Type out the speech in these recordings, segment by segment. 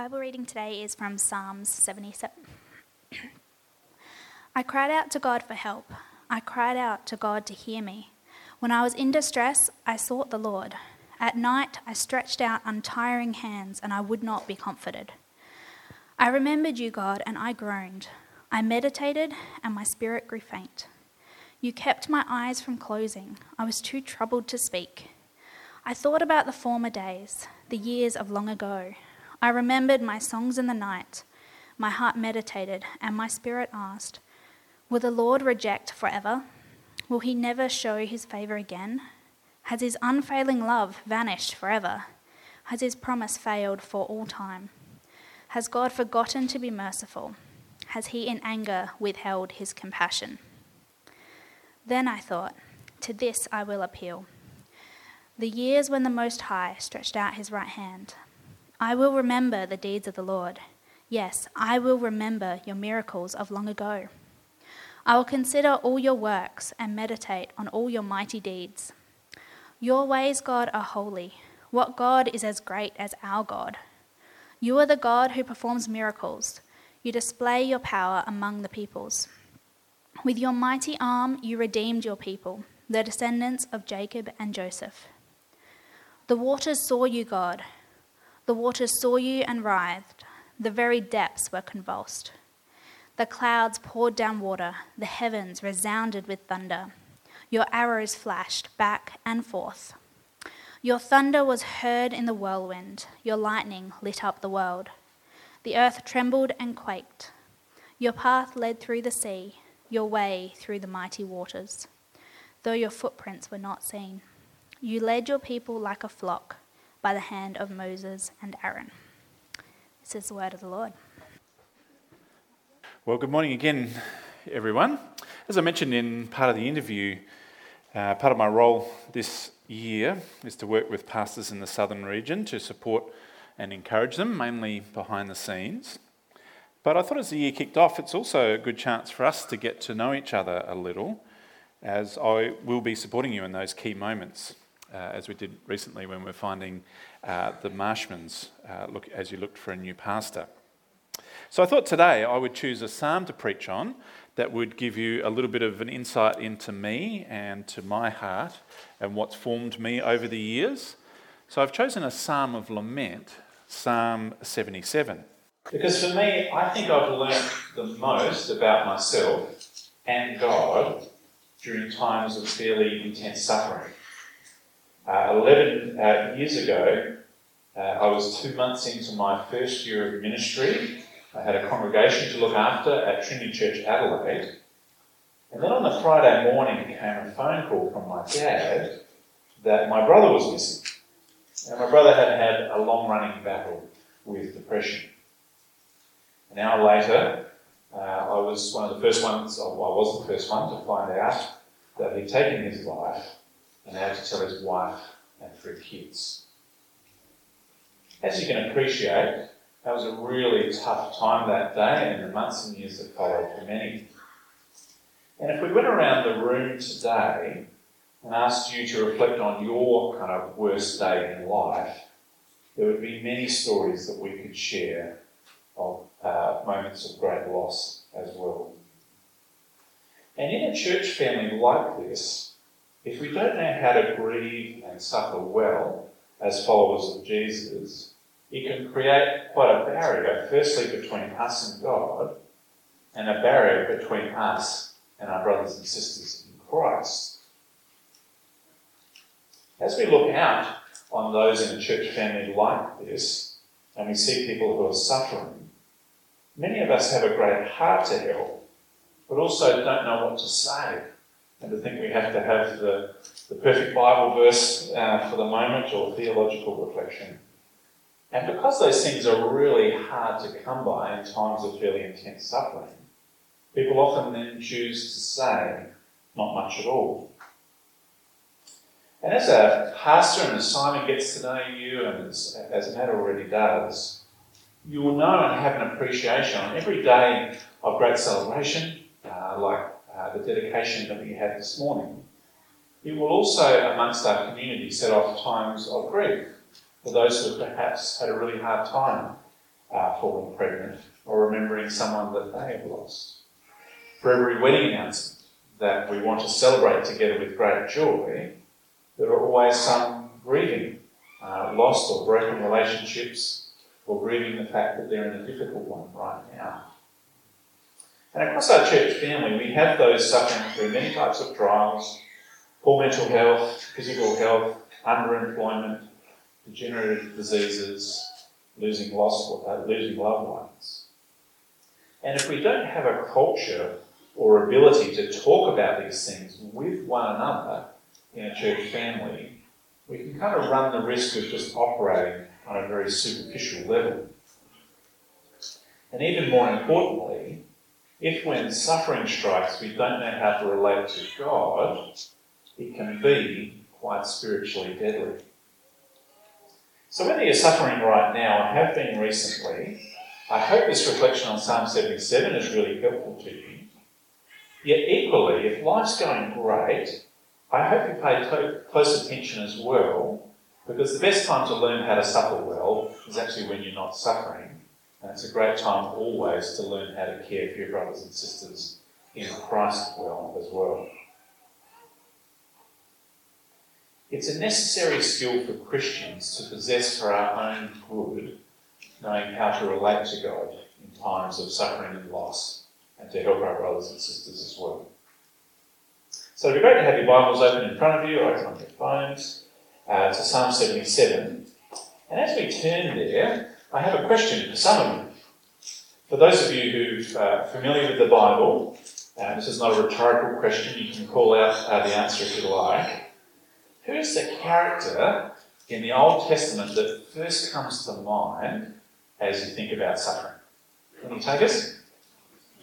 Bible reading today is from Psalms 77. I cried out to God for help. I cried out to God to hear me. When I was in distress, I sought the Lord. At night, I stretched out untiring hands, and I would not be comforted. I remembered you, God, and I groaned. I meditated, and my spirit grew faint. You kept my eyes from closing. I was too troubled to speak. I thought about the former days, the years of long ago. I remembered my songs in the night. My heart meditated, and my spirit asked, Will the Lord reject forever? Will he never show his favour again? Has his unfailing love vanished forever? Has his promise failed for all time? Has God forgotten to be merciful? Has he in anger withheld his compassion? Then I thought, To this I will appeal. The years when the Most High stretched out his right hand I will remember the deeds of the Lord. Yes, I will remember your miracles of long ago. I will consider all your works and meditate on all your mighty deeds. Your ways, God, are holy. What God is as great as our God? You are the God who performs miracles. You display your power among the peoples. With your mighty arm, you redeemed your people, the descendants of Jacob and Joseph. The waters saw you, God the waters saw you and writhed, the very depths were convulsed. The clouds poured down water, the heavens resounded with thunder. Your arrows flashed back and forth. Your thunder was heard in the whirlwind, your lightning lit up the world. The earth trembled and quaked. Your path led through the sea, your way through the mighty waters, though your footprints were not seen. You led your people like a flock by the hand of Moses and Aaron. This is the word of the Lord. Well, good morning again, everyone. As I mentioned in part of the interview, uh, part of my role this year is to work with pastors in the southern region to support and encourage them, mainly behind the scenes. But I thought as the year kicked off, it's also a good chance for us to get to know each other a little, as I will be supporting you in those key moments as we did recently when we are finding uh, the Marshmans uh, look, as you looked for a new pastor. So I thought today I would choose a psalm to preach on that would give you a little bit of an insight into me and to my heart and what's formed me over the years. So I've chosen a psalm of lament, Psalm 77. Because for me, I think I've learned the most about myself and God during times of fairly intense suffering. Uh, 11 uh, years ago, uh, I was two months into my first year of ministry. I had a congregation to look after at Trinity Church Adelaide. And then on the Friday morning came a phone call from my dad that my brother was missing. And my brother had had a long running battle with depression. An hour later, uh, I was one of the first ones, well, I was the first one to find out that he'd taken his life and had to tell his wife and three kids. As you can appreciate, that was a really tough time that day and the months and years that followed for many. And if we went around the room today and asked you to reflect on your kind of worst day in life, there would be many stories that we could share of uh, moments of great loss as well. And in a church family like this, if we don't know how to grieve and suffer well as followers of Jesus, it can create quite a barrier, firstly between us and God, and a barrier between us and our brothers and sisters in Christ. As we look out on those in a church family like this, and we see people who are suffering, many of us have a great heart to help, but also don't know what to say and to think we have to have the, the perfect Bible verse uh, for the moment or theological reflection. And because those things are really hard to come by in times of fairly intense suffering, people often then choose to say not much at all. And as a pastor and as Simon gets to know you, and as, as Matt already does, you will know and have an appreciation on every day of great celebration, uh, like the dedication that we had this morning. It will also, amongst our community, set off times of grief for those who have perhaps had a really hard time uh, falling pregnant or remembering someone that they have lost. For every wedding announcement that we want to celebrate together with great joy, there are always some grieving uh, lost or broken relationships or grieving the fact that they're in a difficult one right now. And across our church family, we have those suffering through many types of trials poor mental health, physical health, underemployment, degenerative diseases, losing, lost, uh, losing loved ones. And if we don't have a culture or ability to talk about these things with one another in a church family, we can kind of run the risk of just operating on a very superficial level. And even more importantly, if when suffering strikes we don't know how to relate to God, it can be quite spiritually deadly. So, whether you're suffering right now or have been recently, I hope this reflection on Psalm 77 is really helpful to you. Yet, equally, if life's going great, I hope you pay to- close attention as well, because the best time to learn how to suffer well is actually when you're not suffering. And it's a great time always to learn how to care for your brothers and sisters in Christ well as well. It's a necessary skill for Christians to possess for our own good, knowing how to relate to God in times of suffering and loss, and to help our brothers and sisters as well. So it'd be great to have your Bibles open in front of you, or open on your phones, uh, to Psalm 77. And as we turn there, I have a question for some. For those of you who are familiar with the Bible, uh, this is not a rhetorical question, you can call out uh, the answer if you like. Who's the character in the Old Testament that first comes to mind as you think about suffering? Can you take us?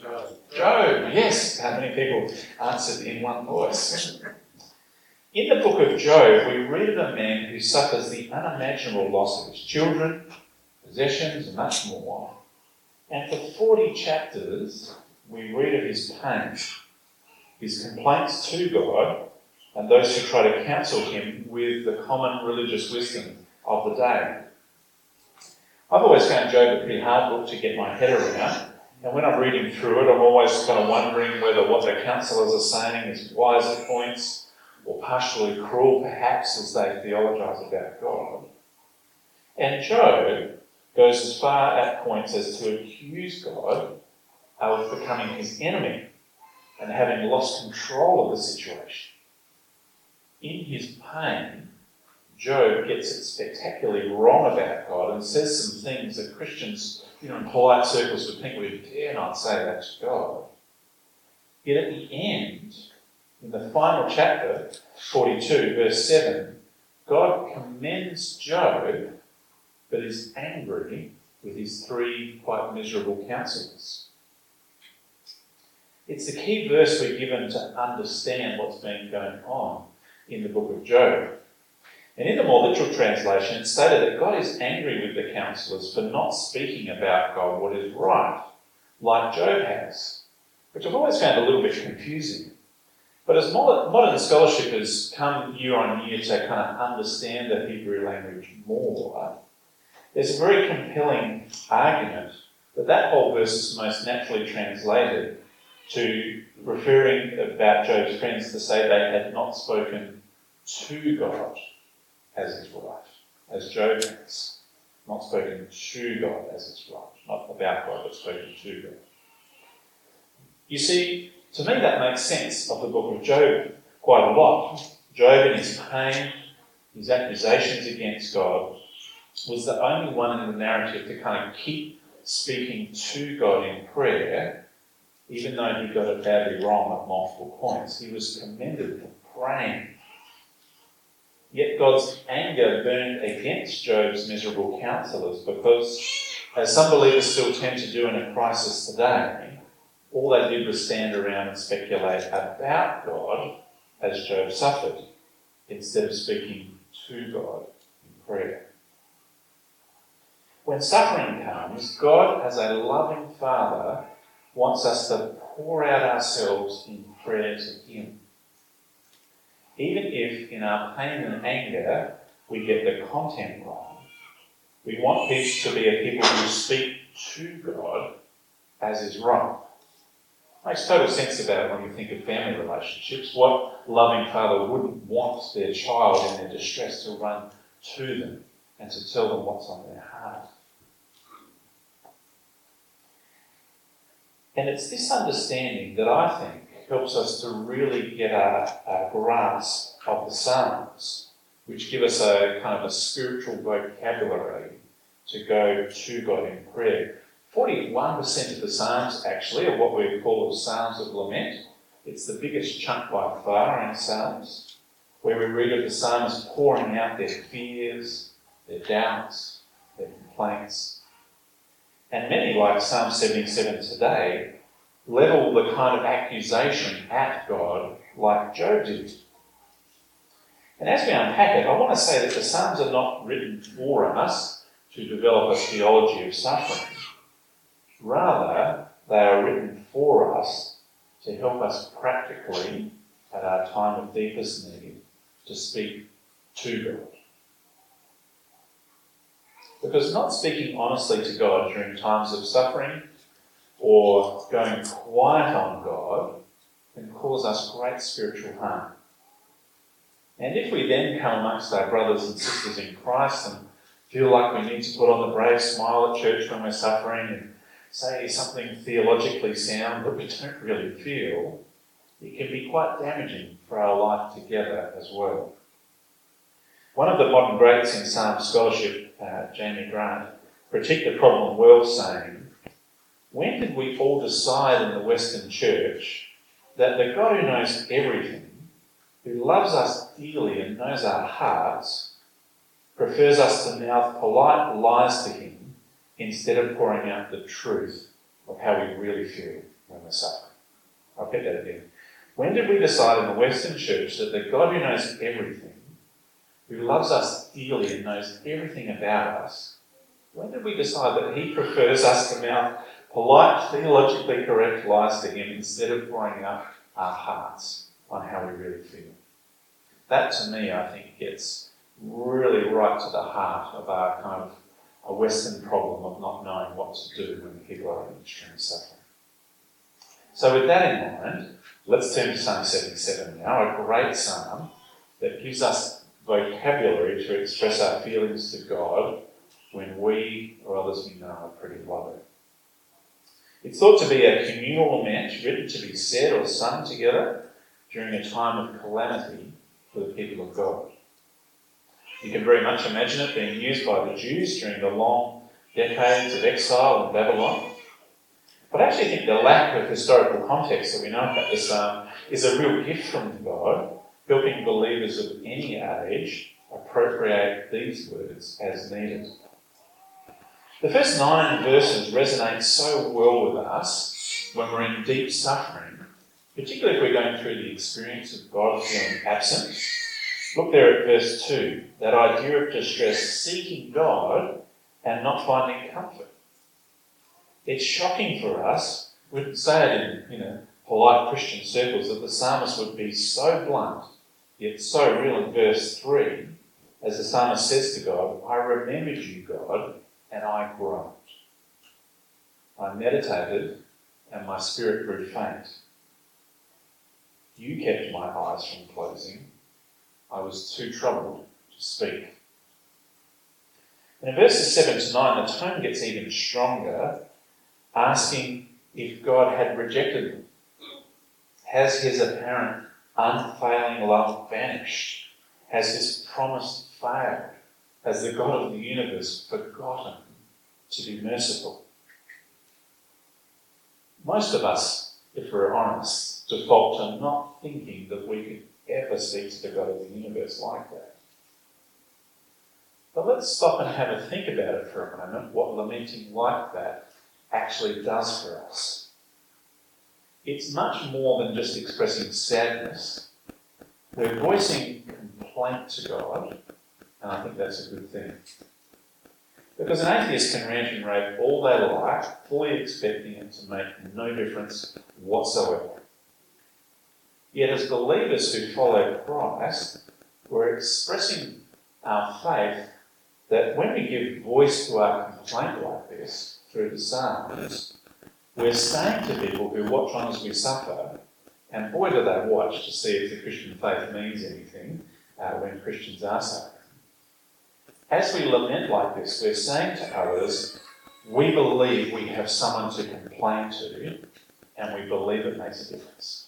Job. Job, yes. How many people answered in one voice? In the book of Job, we read of a man who suffers the unimaginable loss of his children, possessions, and much more. And for 40 chapters, we read of his pain, his complaints to God, and those who try to counsel him with the common religious wisdom of the day. I've always found Job a pretty hard book to get my head around, and when I'm reading through it, I'm always kind of wondering whether what the counselors are saying is wise at points or partially cruel, perhaps, as they theologize about God. And Job goes as far at points as to accuse God of becoming his enemy and having lost control of the situation in his pain, Job gets it spectacularly wrong about God and says some things that Christians, you know, in polite circles would think we dare not say that to God. Yet at the end, in the final chapter, 42, verse 7, God commends Job, but is angry with his three quite miserable counselors. It's the key verse we're given to understand what's been going on in the book of Job. And in the more literal translation, it's stated that God is angry with the counselors for not speaking about God what is right, like Job has, which I've always found a little bit confusing. But as modern scholarship has come year on year to kind of understand the Hebrew language more, there's a very compelling argument that that whole verse is most naturally translated to referring about Job's friends to say they had not spoken to God as his wife, as Job has. Not spoken to God as his wife, not about God, but spoken to God. You see, to me that makes sense of the book of Job quite a lot. Job in his pain, his accusations against God, was the only one in the narrative to kind of keep speaking to God in prayer even though he got it badly wrong at multiple points, he was commended for praying. Yet God's anger burned against Job's miserable counselors because, as some believers still tend to do in a crisis today, all they did was stand around and speculate about God as Job suffered, instead of speaking to God in prayer. When suffering comes, God, as a loving Father, wants us to pour out ourselves in prayer to Him. Even if in our pain and anger we get the content wrong, We want this to be a people who speak to God as is right. Makes total sense about it when you think of family relationships. What loving father wouldn't want their child in their distress to run to them and to tell them what's on their heart? And it's this understanding that I think helps us to really get a, a grasp of the Psalms, which give us a kind of a spiritual vocabulary to go to God in prayer. 41% of the Psalms actually are what we call the Psalms of Lament. It's the biggest chunk by far in Psalms, where we read of the psalmists pouring out their fears, their doubts, their complaints. And many, like Psalm 77 today, level the kind of accusation at God like Job did. And as we unpack it, I want to say that the Psalms are not written for us to develop a theology of suffering. Rather, they are written for us to help us practically, at our time of deepest need, to speak to God. Because not speaking honestly to God during times of suffering or going quiet on God can cause us great spiritual harm. And if we then come amongst our brothers and sisters in Christ and feel like we need to put on the brave smile at church when we're suffering and say something theologically sound that we don't really feel, it can be quite damaging for our life together as well. One of the modern greats in Psalm scholarship, uh, Jamie Grant, the problem well, saying, When did we all decide in the Western Church that the God who knows everything, who loves us dearly and knows our hearts, prefers us to mouth polite lies to him instead of pouring out the truth of how we really feel when we're suffering. I'll get that again. When did we decide in the Western Church that the God who knows everything, who loves us dearly and knows everything about us, when did we decide that he prefers us to mouth polite, theologically correct lies to him instead of pouring out our hearts on how we really feel? That to me, I think, gets really right to the heart of our kind of a Western problem of not knowing what to do when people are in extreme suffering. So, with that in mind, let's turn to Psalm 77 now, a great psalm that gives us vocabulary to express our feelings to God when we or others we know are pretty lovely. It's thought to be a communal lament written to be said or sung together during a time of calamity for the people of God. You can very much imagine it being used by the Jews during the long decades of exile in Babylon. But I actually think the lack of historical context that we know about this psalm is a real gift from God, helping believers of any age appropriate these words as needed. The first nine verses resonate so well with us when we're in deep suffering, particularly if we're going through the experience of God feeling absent Look there at verse 2 that idea of distress, seeking God and not finding comfort. It's shocking for us, we would say it in you know, polite Christian circles, that the psalmist would be so blunt, yet so real in verse 3, as the psalmist says to God, I remembered you, God, and I groaned. I meditated, and my spirit grew faint. You kept my eyes from closing I was too troubled to speak. And in verses 7 to 9, the tone gets even stronger, asking if God had rejected them. Has his apparent unfailing love vanished? Has his promise failed? Has the God of the universe forgotten to be merciful? Most of us, if we're honest, default to not thinking that we could ever speak to the God of the universe like that. But let's stop and have a think about it for a moment, what lamenting like that actually does for us. It's much more than just expressing sadness. We're voicing complaint to God, and I think that's a good thing. Because an atheist can rant and rave all they like, fully expecting it to make no difference whatsoever. Yet, as believers who follow Christ, we're expressing our faith that when we give voice to our complaint like this through the Psalms, we're saying to people who watch on as we suffer, and boy do they watch to see if the Christian faith means anything uh, when Christians are suffering. As we lament like this, we're saying to others, we believe we have someone to complain to, and we believe it makes a difference.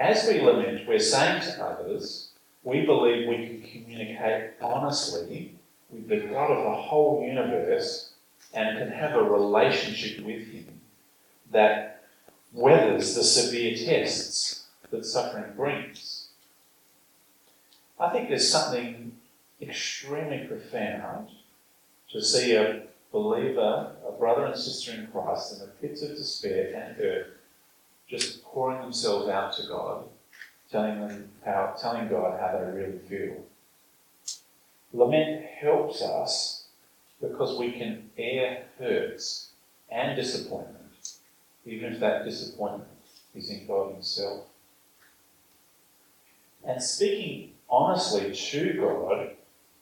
As we lament, we're saying to others, we believe we can communicate honestly with the God of the whole universe and can have a relationship with Him that weathers the severe tests that suffering brings. I think there's something extremely profound to see a believer, a brother and sister in Christ, in the pits of despair and hurt, just pouring themselves out to God, telling them how, telling God how they really feel. Lament helps us because we can air hurts and disappointment, even if that disappointment is in God Himself. And speaking honestly to God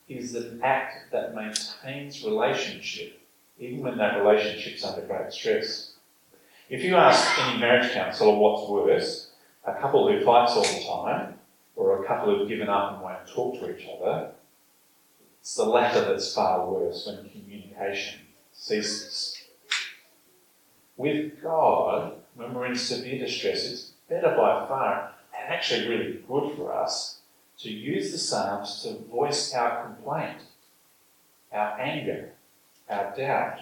is an act that maintains relationship, even when that relationship's under great stress. If you ask any marriage counsellor what's worse, a couple who fights all the time, or a couple who've given up and won't talk to each other, it's the latter that's far worse when communication ceases. With God, when we're in severe distress, it's better by far and actually really good for us to use the Psalms to voice our complaint, our anger, our doubt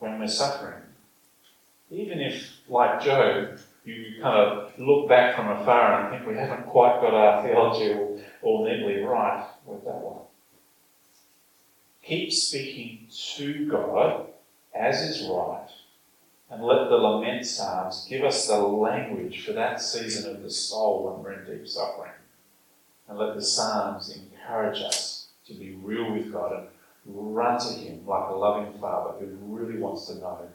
when we're suffering. Even if, like Job, you kind of look back from afar and think we haven't quite got our theology all, all neatly right with that one. Keep speaking to God as is right, and let the lament psalms give us the language for that season of the soul when we're in deep suffering. And let the Psalms encourage us to be real with God and run to Him like a loving Father who really wants to know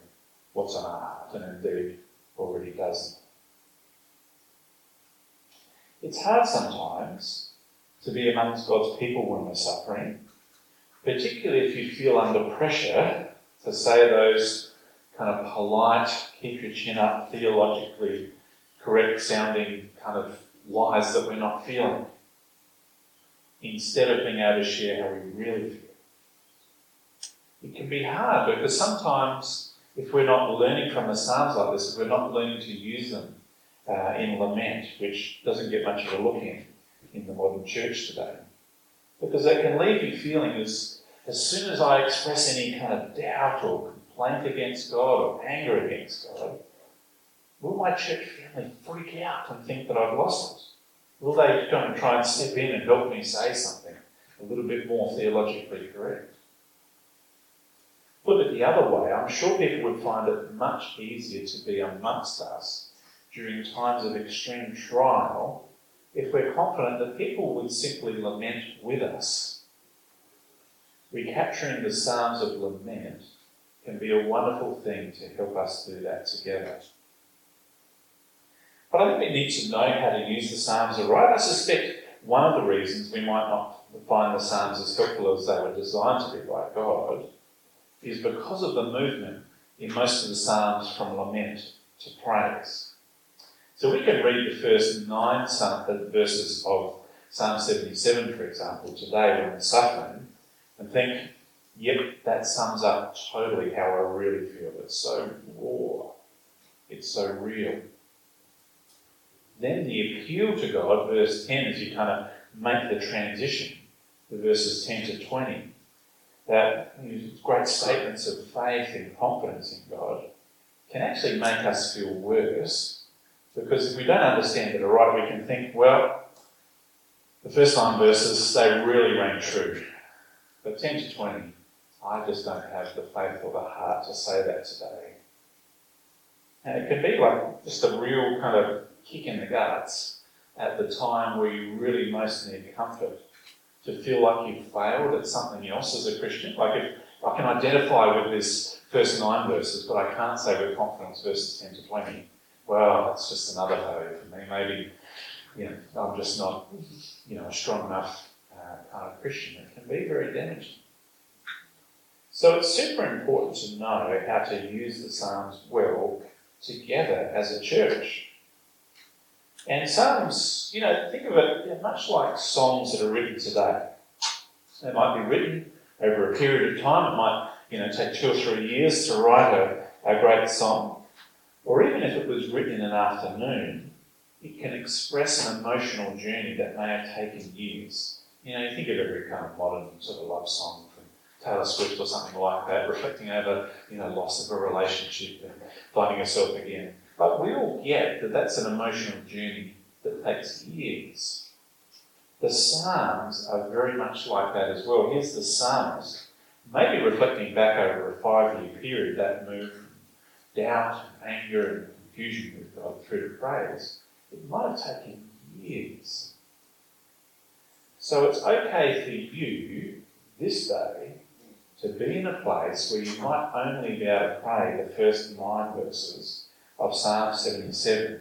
what's on our heart and indeed already does. It's hard sometimes to be amongst God's people when we're suffering, particularly if you feel under pressure to say those kind of polite, keep your chin up, theologically correct sounding kind of lies that we're not feeling instead of being able to share how we really feel. It can be hard because sometimes, if we're not learning from the Psalms like this, if we're not learning to use them uh, in lament, which doesn't get much of a look in in the modern church today, because it can leave you feeling as, as soon as I express any kind of doubt or complaint against God or anger against God, will my church family freak out and think that I've lost it? Will they come and try and step in and help me say something a little bit more theologically correct? Put it the other way, I'm sure people would find it much easier to be amongst us during times of extreme trial if we're confident that people would simply lament with us. Recapturing the Psalms of lament can be a wonderful thing to help us do that together. But I think we need to know how to use the Psalms right. I suspect one of the reasons we might not find the Psalms as helpful as they were designed to be by God is because of the movement in most of the Psalms from lament to praise. So we can read the first nine verses of Psalm 77, for example, today when we're suffering, and think, yep, that sums up totally how I really feel. It's so raw, it's so real. Then the appeal to God, verse 10, as you kind of make the transition to verses 10 to 20, that great statements of faith and confidence in God can actually make us feel worse because if we don't understand it aright, we can think, well, the first nine verses, they really rang true. But 10 to 20, I just don't have the faith or the heart to say that today. And it can be like just a real kind of kick in the guts at the time where you really most need comfort. To feel like you've failed at something else as a Christian. Like if I can identify with this first nine verses, but I can't say with confidence verses 10 to 20. Well, that's just another failure for me. Maybe, you know, I'm just not, you know, a strong enough uh, kind of Christian. Can be very damaging. So it's super important to know how to use the Psalms well together as a church. And Psalms, you know, think of it much like songs that are written today. They might be written over a period of time. It might, you know, take two or three years to write a, a great song. Or even if it was written in an afternoon, it can express an emotional journey that may have taken years. You know, you think of every kind of modern sort of love song from Taylor Swift or something like that, reflecting over, you know, loss of a relationship and finding yourself again. But we all get that that's an emotional journey that takes years. The Psalms are very much like that as well. Here's the Psalms maybe reflecting back over a five year period, that move from doubt anger and confusion with God through to praise. It might have taken years. So it's okay for you this day to be in a place where you might only be able to pray the first nine verses of Psalm 77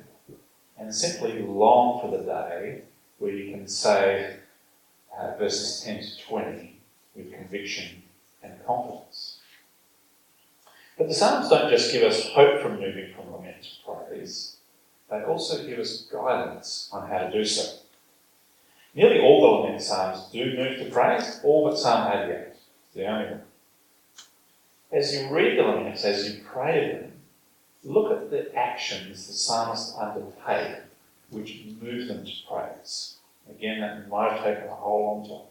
and simply long for the day where you can say uh, verses 10 to 20 with conviction and confidence. But the Psalms don't just give us hope from moving from lament to praise, they also give us guidance on how to do so. Nearly all the lament Psalms do move to praise, all but Psalm 88. It's the only one. As you read the laments, as you pray them, look at the actions the psalmist undertake which move them to praise. Again, that might have taken a whole long time.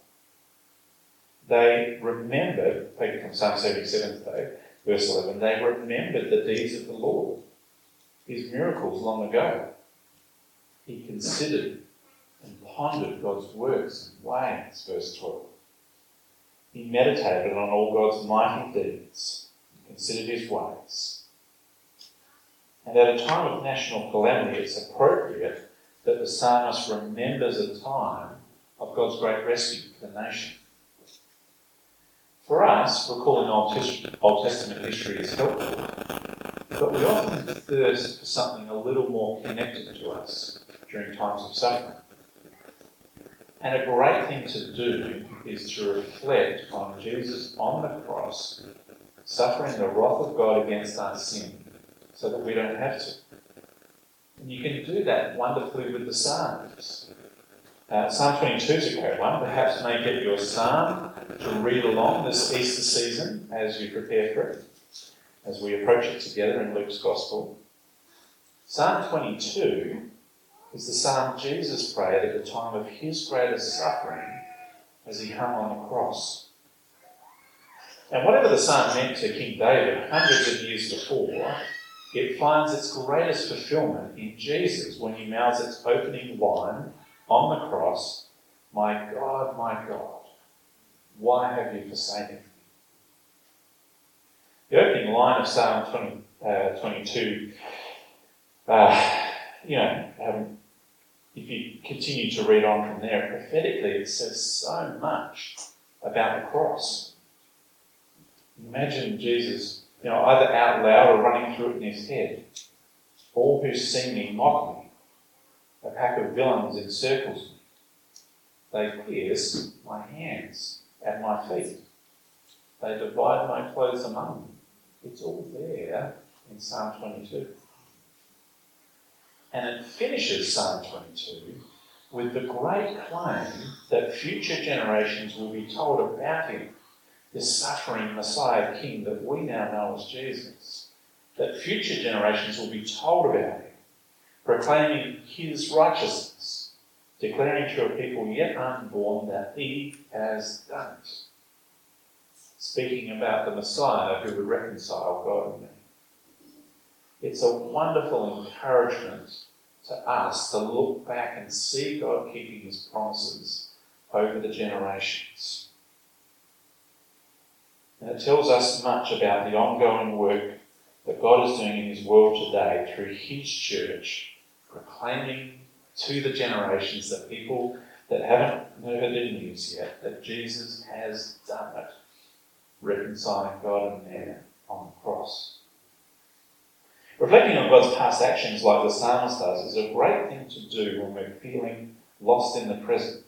They remembered, taken from Psalm 77 today, verse 11, they remembered the deeds of the Lord, his miracles long ago. He considered pondered God's works and ways, verse 12. He meditated on all God's mighty deeds and considered his ways. And at a time of national calamity, it's appropriate that the psalmist remembers a time of God's great rescue for the nation. For us, recalling Old Testament history is helpful, but we often thirst for something a little more connected to us during times of suffering. And a great thing to do is to reflect on Jesus on the cross, suffering the wrath of God against our sin, so that we don't have to. And you can do that wonderfully with the Psalms. Uh, psalm 22 is a great one. Perhaps make it your psalm to read along this Easter season as you prepare for it, as we approach it together in Luke's Gospel. Psalm 22 is the psalm Jesus prayed at the time of his greatest suffering as he hung on the cross. And whatever the psalm meant to King David hundreds of years before, it finds its greatest fulfillment in Jesus when he mouths its opening line on the cross My God, my God, why have you forsaken me? The opening line of Psalm 20, uh, 22, uh, you know, um, if you continue to read on from there, prophetically it says so much about the cross. Imagine Jesus, you know, either out loud or running through it in his head. All who see me mock me. A pack of villains encircles me. They pierce my hands and my feet. They divide my clothes among them. It's all there in Psalm 22. And it finishes Psalm 22 with the great claim that future generations will be told about him, this suffering Messiah King that we now know as Jesus. That future generations will be told about him, proclaiming his righteousness, declaring to a people yet unborn that he has done it. Speaking about the Messiah who would reconcile God and man. It's a wonderful encouragement to us to look back and see God keeping his promises over the generations. And it tells us much about the ongoing work that God is doing in his world today through his church, proclaiming to the generations, the people that haven't heard the news yet, that Jesus has done it, reconciling God and man on the cross. Reflecting on God's past actions like the psalmist does is a great thing to do when we're feeling lost in the present.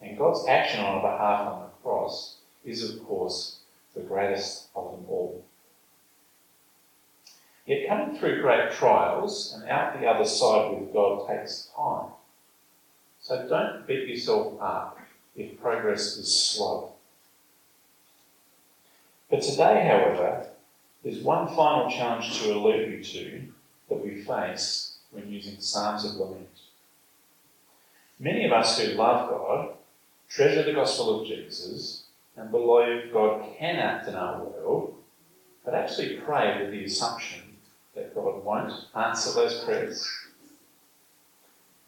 And God's action on our behalf on the cross is, of course, the greatest of them all. Yet coming through great trials and out the other side with God takes time. So don't beat yourself up if progress is slow. But today, however, there's one final challenge to alert you to that we face when using Psalms of Lament. Many of us who love God, treasure the gospel of Jesus, and believe God can act in our world, but actually pray with the assumption that God won't answer those prayers.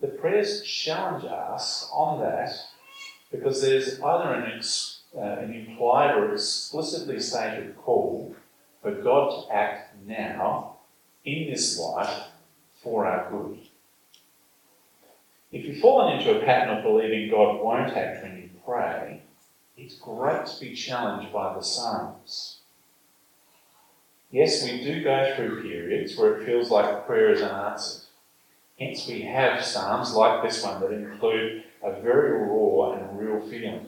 The prayers challenge us on that because there's either an, ex, uh, an implied or explicitly stated call for God to act now in this life for our good. If you've fallen into a pattern of believing God won't act when you pray, it's great to be challenged by the Psalms. Yes, we do go through periods where it feels like prayer is unanswered. Hence, we have Psalms like this one that include a very raw and real feeling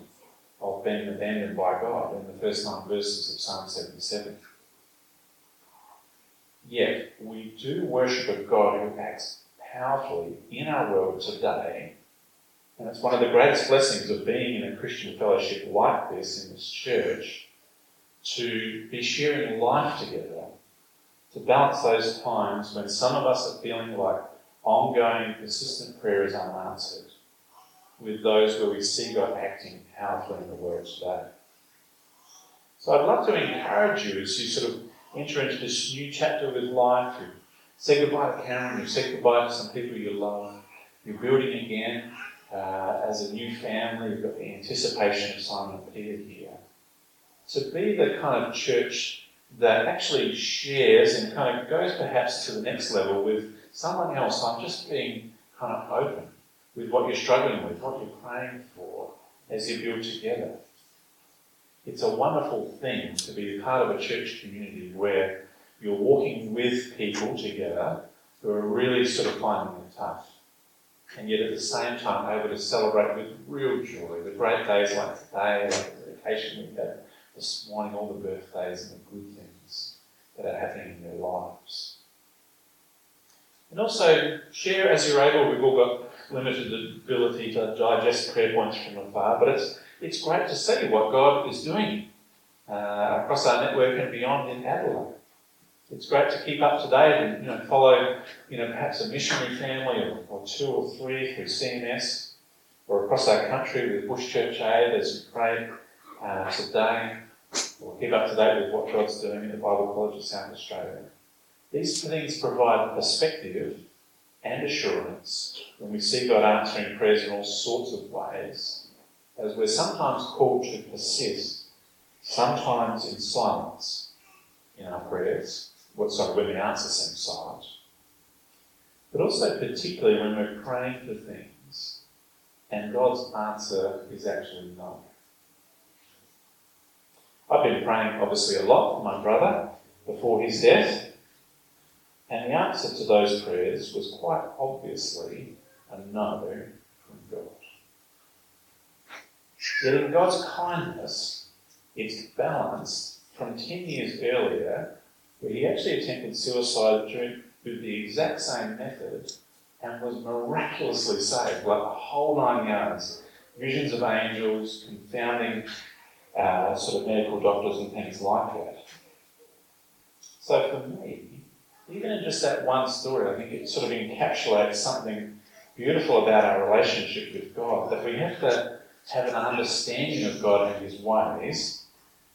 of being abandoned by God in the first nine verses of Psalm 77. Yet, we do worship a God who acts powerfully in our world today. And it's one of the greatest blessings of being in a Christian fellowship like this in this church to be sharing life together, to balance those times when some of us are feeling like ongoing, persistent prayer is unanswered, with those where we see God acting powerfully in the world today. So I'd love to encourage you as you sort of enter into this new chapter of his life, you say goodbye to Cameron, you say goodbye to some people you love, you're building again uh, as a new family, you've got the anticipation of Simon Peter here. To be the kind of church that actually shares and kind of goes perhaps to the next level with someone else. I'm just being kind of open with what you're struggling with, what you're praying for as you build together. It's a wonderful thing to be part of a church community where you're walking with people together who are really sort of finding it tough. And yet at the same time able to celebrate with real joy the great days like today, like the vacation we had this morning, all the birthdays and the good things that are happening in their lives. And also share as you're able. We've all got limited ability to digest prayer points from afar, but it's it's great to see what God is doing uh, across our network and beyond in Adelaide. It's great to keep up to date and you know, follow, you know, perhaps a missionary family or, or two or three through CMS or across our country with Bush Church Aid as we pray uh, today, or keep up to date with what God's doing in the Bible College of South Australia. These things provide perspective and assurance when we see God answering prayers in all sorts of ways, as we're sometimes called to persist, sometimes in silence in our prayers, what sorry, when the answer seems silent, but also particularly when we're praying for things and God's answer is actually no. I've been praying obviously a lot for my brother before his death, and the answer to those prayers was quite obviously a no from God. Yet in God's kindness, it's balanced from 10 years earlier, where he actually attempted suicide with the exact same method and was miraculously saved, like a whole nine yards. Visions of angels, confounding uh, sort of medical doctors and things like that. So for me, even in just that one story, I think it sort of encapsulates something beautiful about our relationship with God. That we have to have an understanding of God and His ways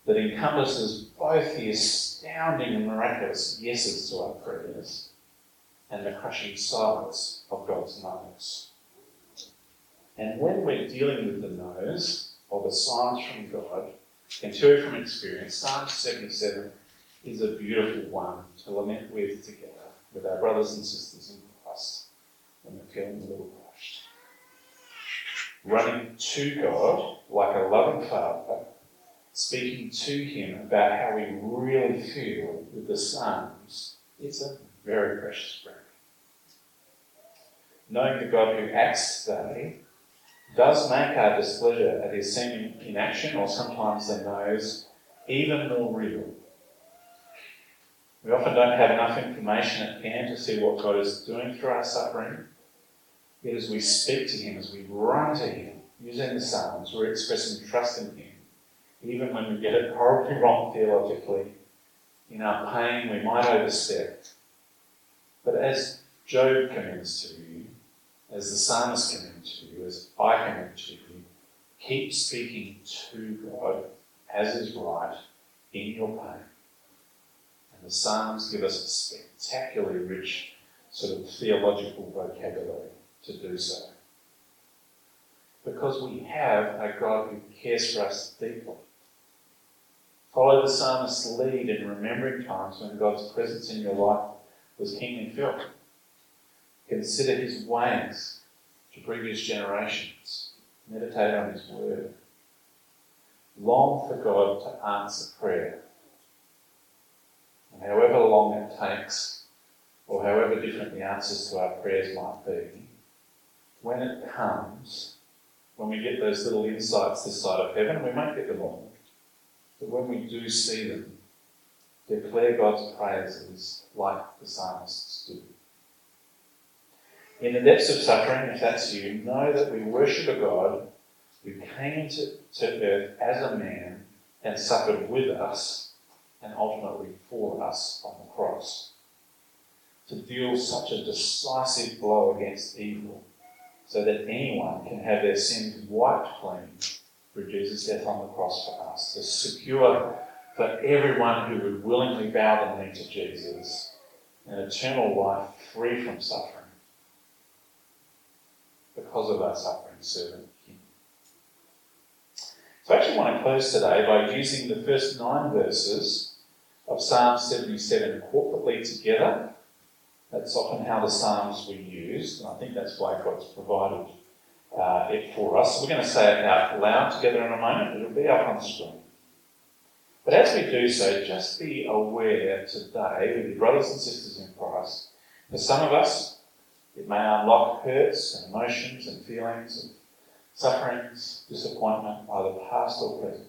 that encompasses both the astounding and miraculous yeses to our prayers and the crushing silence of God's no's. And when we're dealing with the no's, or the silence from God, and you from experience, Psalm 77 is a beautiful one to lament with together with our brothers and sisters in Christ when we're feeling a little. Running to God like a loving Father, speaking to Him about how we really feel with the Psalms, it's a very precious prayer. Knowing the God who acts today, does make our displeasure at his seeming inaction, or sometimes than those, even more real. We often don't have enough information at hand to see what God is doing through our suffering. Yet as we speak to Him, as we run to Him, using the Psalms, we're expressing trust in Him. Even when we get it horribly wrong theologically, in our pain, we might overstep. But as Job commends to you, as the psalmist commend to you, as I commend to you, keep speaking to God as is right in your pain. And the Psalms give us a spectacularly rich sort of theological vocabulary to do so. Because we have a God who cares for us deeply. Follow the psalmist's lead in remembering times when God's presence in your life was keenly felt. Consider his ways to previous generations. Meditate on his word. Long for God to answer prayer. And however long it takes, or however different the answers to our prayers might be, when it comes, when we get those little insights this side of heaven, we might get them all. But when we do see them, declare God's praises like the psalmists do. In the depths of suffering, if that's you, know that we worship a God who came to, to earth as a man and suffered with us and ultimately for us on the cross. To deal such a decisive blow against evil so that anyone can have their sins wiped clean through Jesus' death on the cross for us. To secure for everyone who would willingly bow the knee to Jesus an eternal life free from suffering because of our suffering servant King. So I actually want to close today by using the first nine verses of Psalm 77 corporately together. That's often how the Psalms were used, and I think that's why God's provided uh, it for us. We're going to say it out loud together in a moment. It'll be up on the screen. But as we do so, just be aware today with your brothers and sisters in Christ. For some of us, it may unlock hurts and emotions and feelings and sufferings, disappointment, either past or present.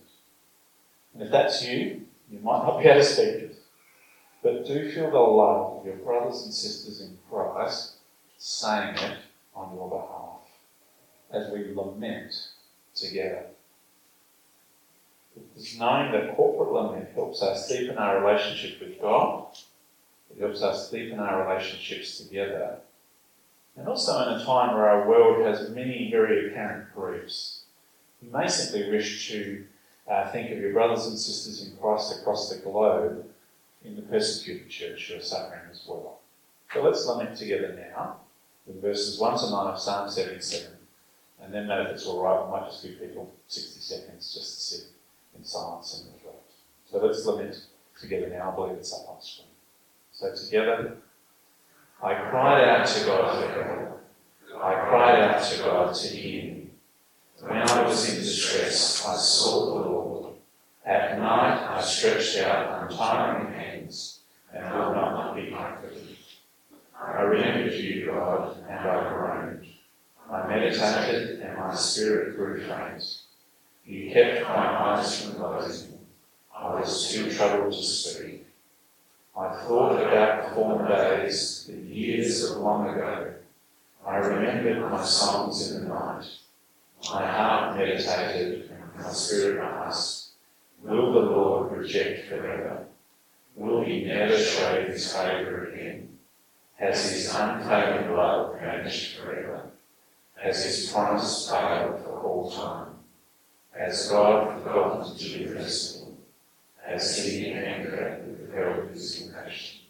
And if that's you, you might not be able to speak. But do feel the love of your brothers and sisters in Christ saying it on your behalf as we lament together. It's knowing that corporate lament helps us deepen our relationship with God. It helps us deepen our relationships together and also in a time where our world has many very apparent griefs. You may simply wish to uh, think of your brothers and sisters in Christ across the globe in the persecuted church who are suffering as well. So let's lament together now in verses 1 to 9 of Psalm 77. And then, if it's all right, we might just give people 60 seconds just to sit in silence and reflect. So let's lament together now. I believe it's up on screen. So together, I cried out to God for help. I cried out to God to hear me. When I was in distress, I sought the Lord. At night I stretched out untiring hands and would not be comforted. I remembered you, God, and I groaned. I meditated, and my spirit grew faint. You kept my eyes from closing. I was too troubled to speak. I thought about former days, the years of long ago. I remembered my songs in the night. My heart meditated, and my spirit asked, Will the Lord reject forever? Will he never show his favour again? Has his unchanging love vanished forever? Has his promise failed for all time? Has God forgotten to be merciful? Has he in anger withheld his compassion?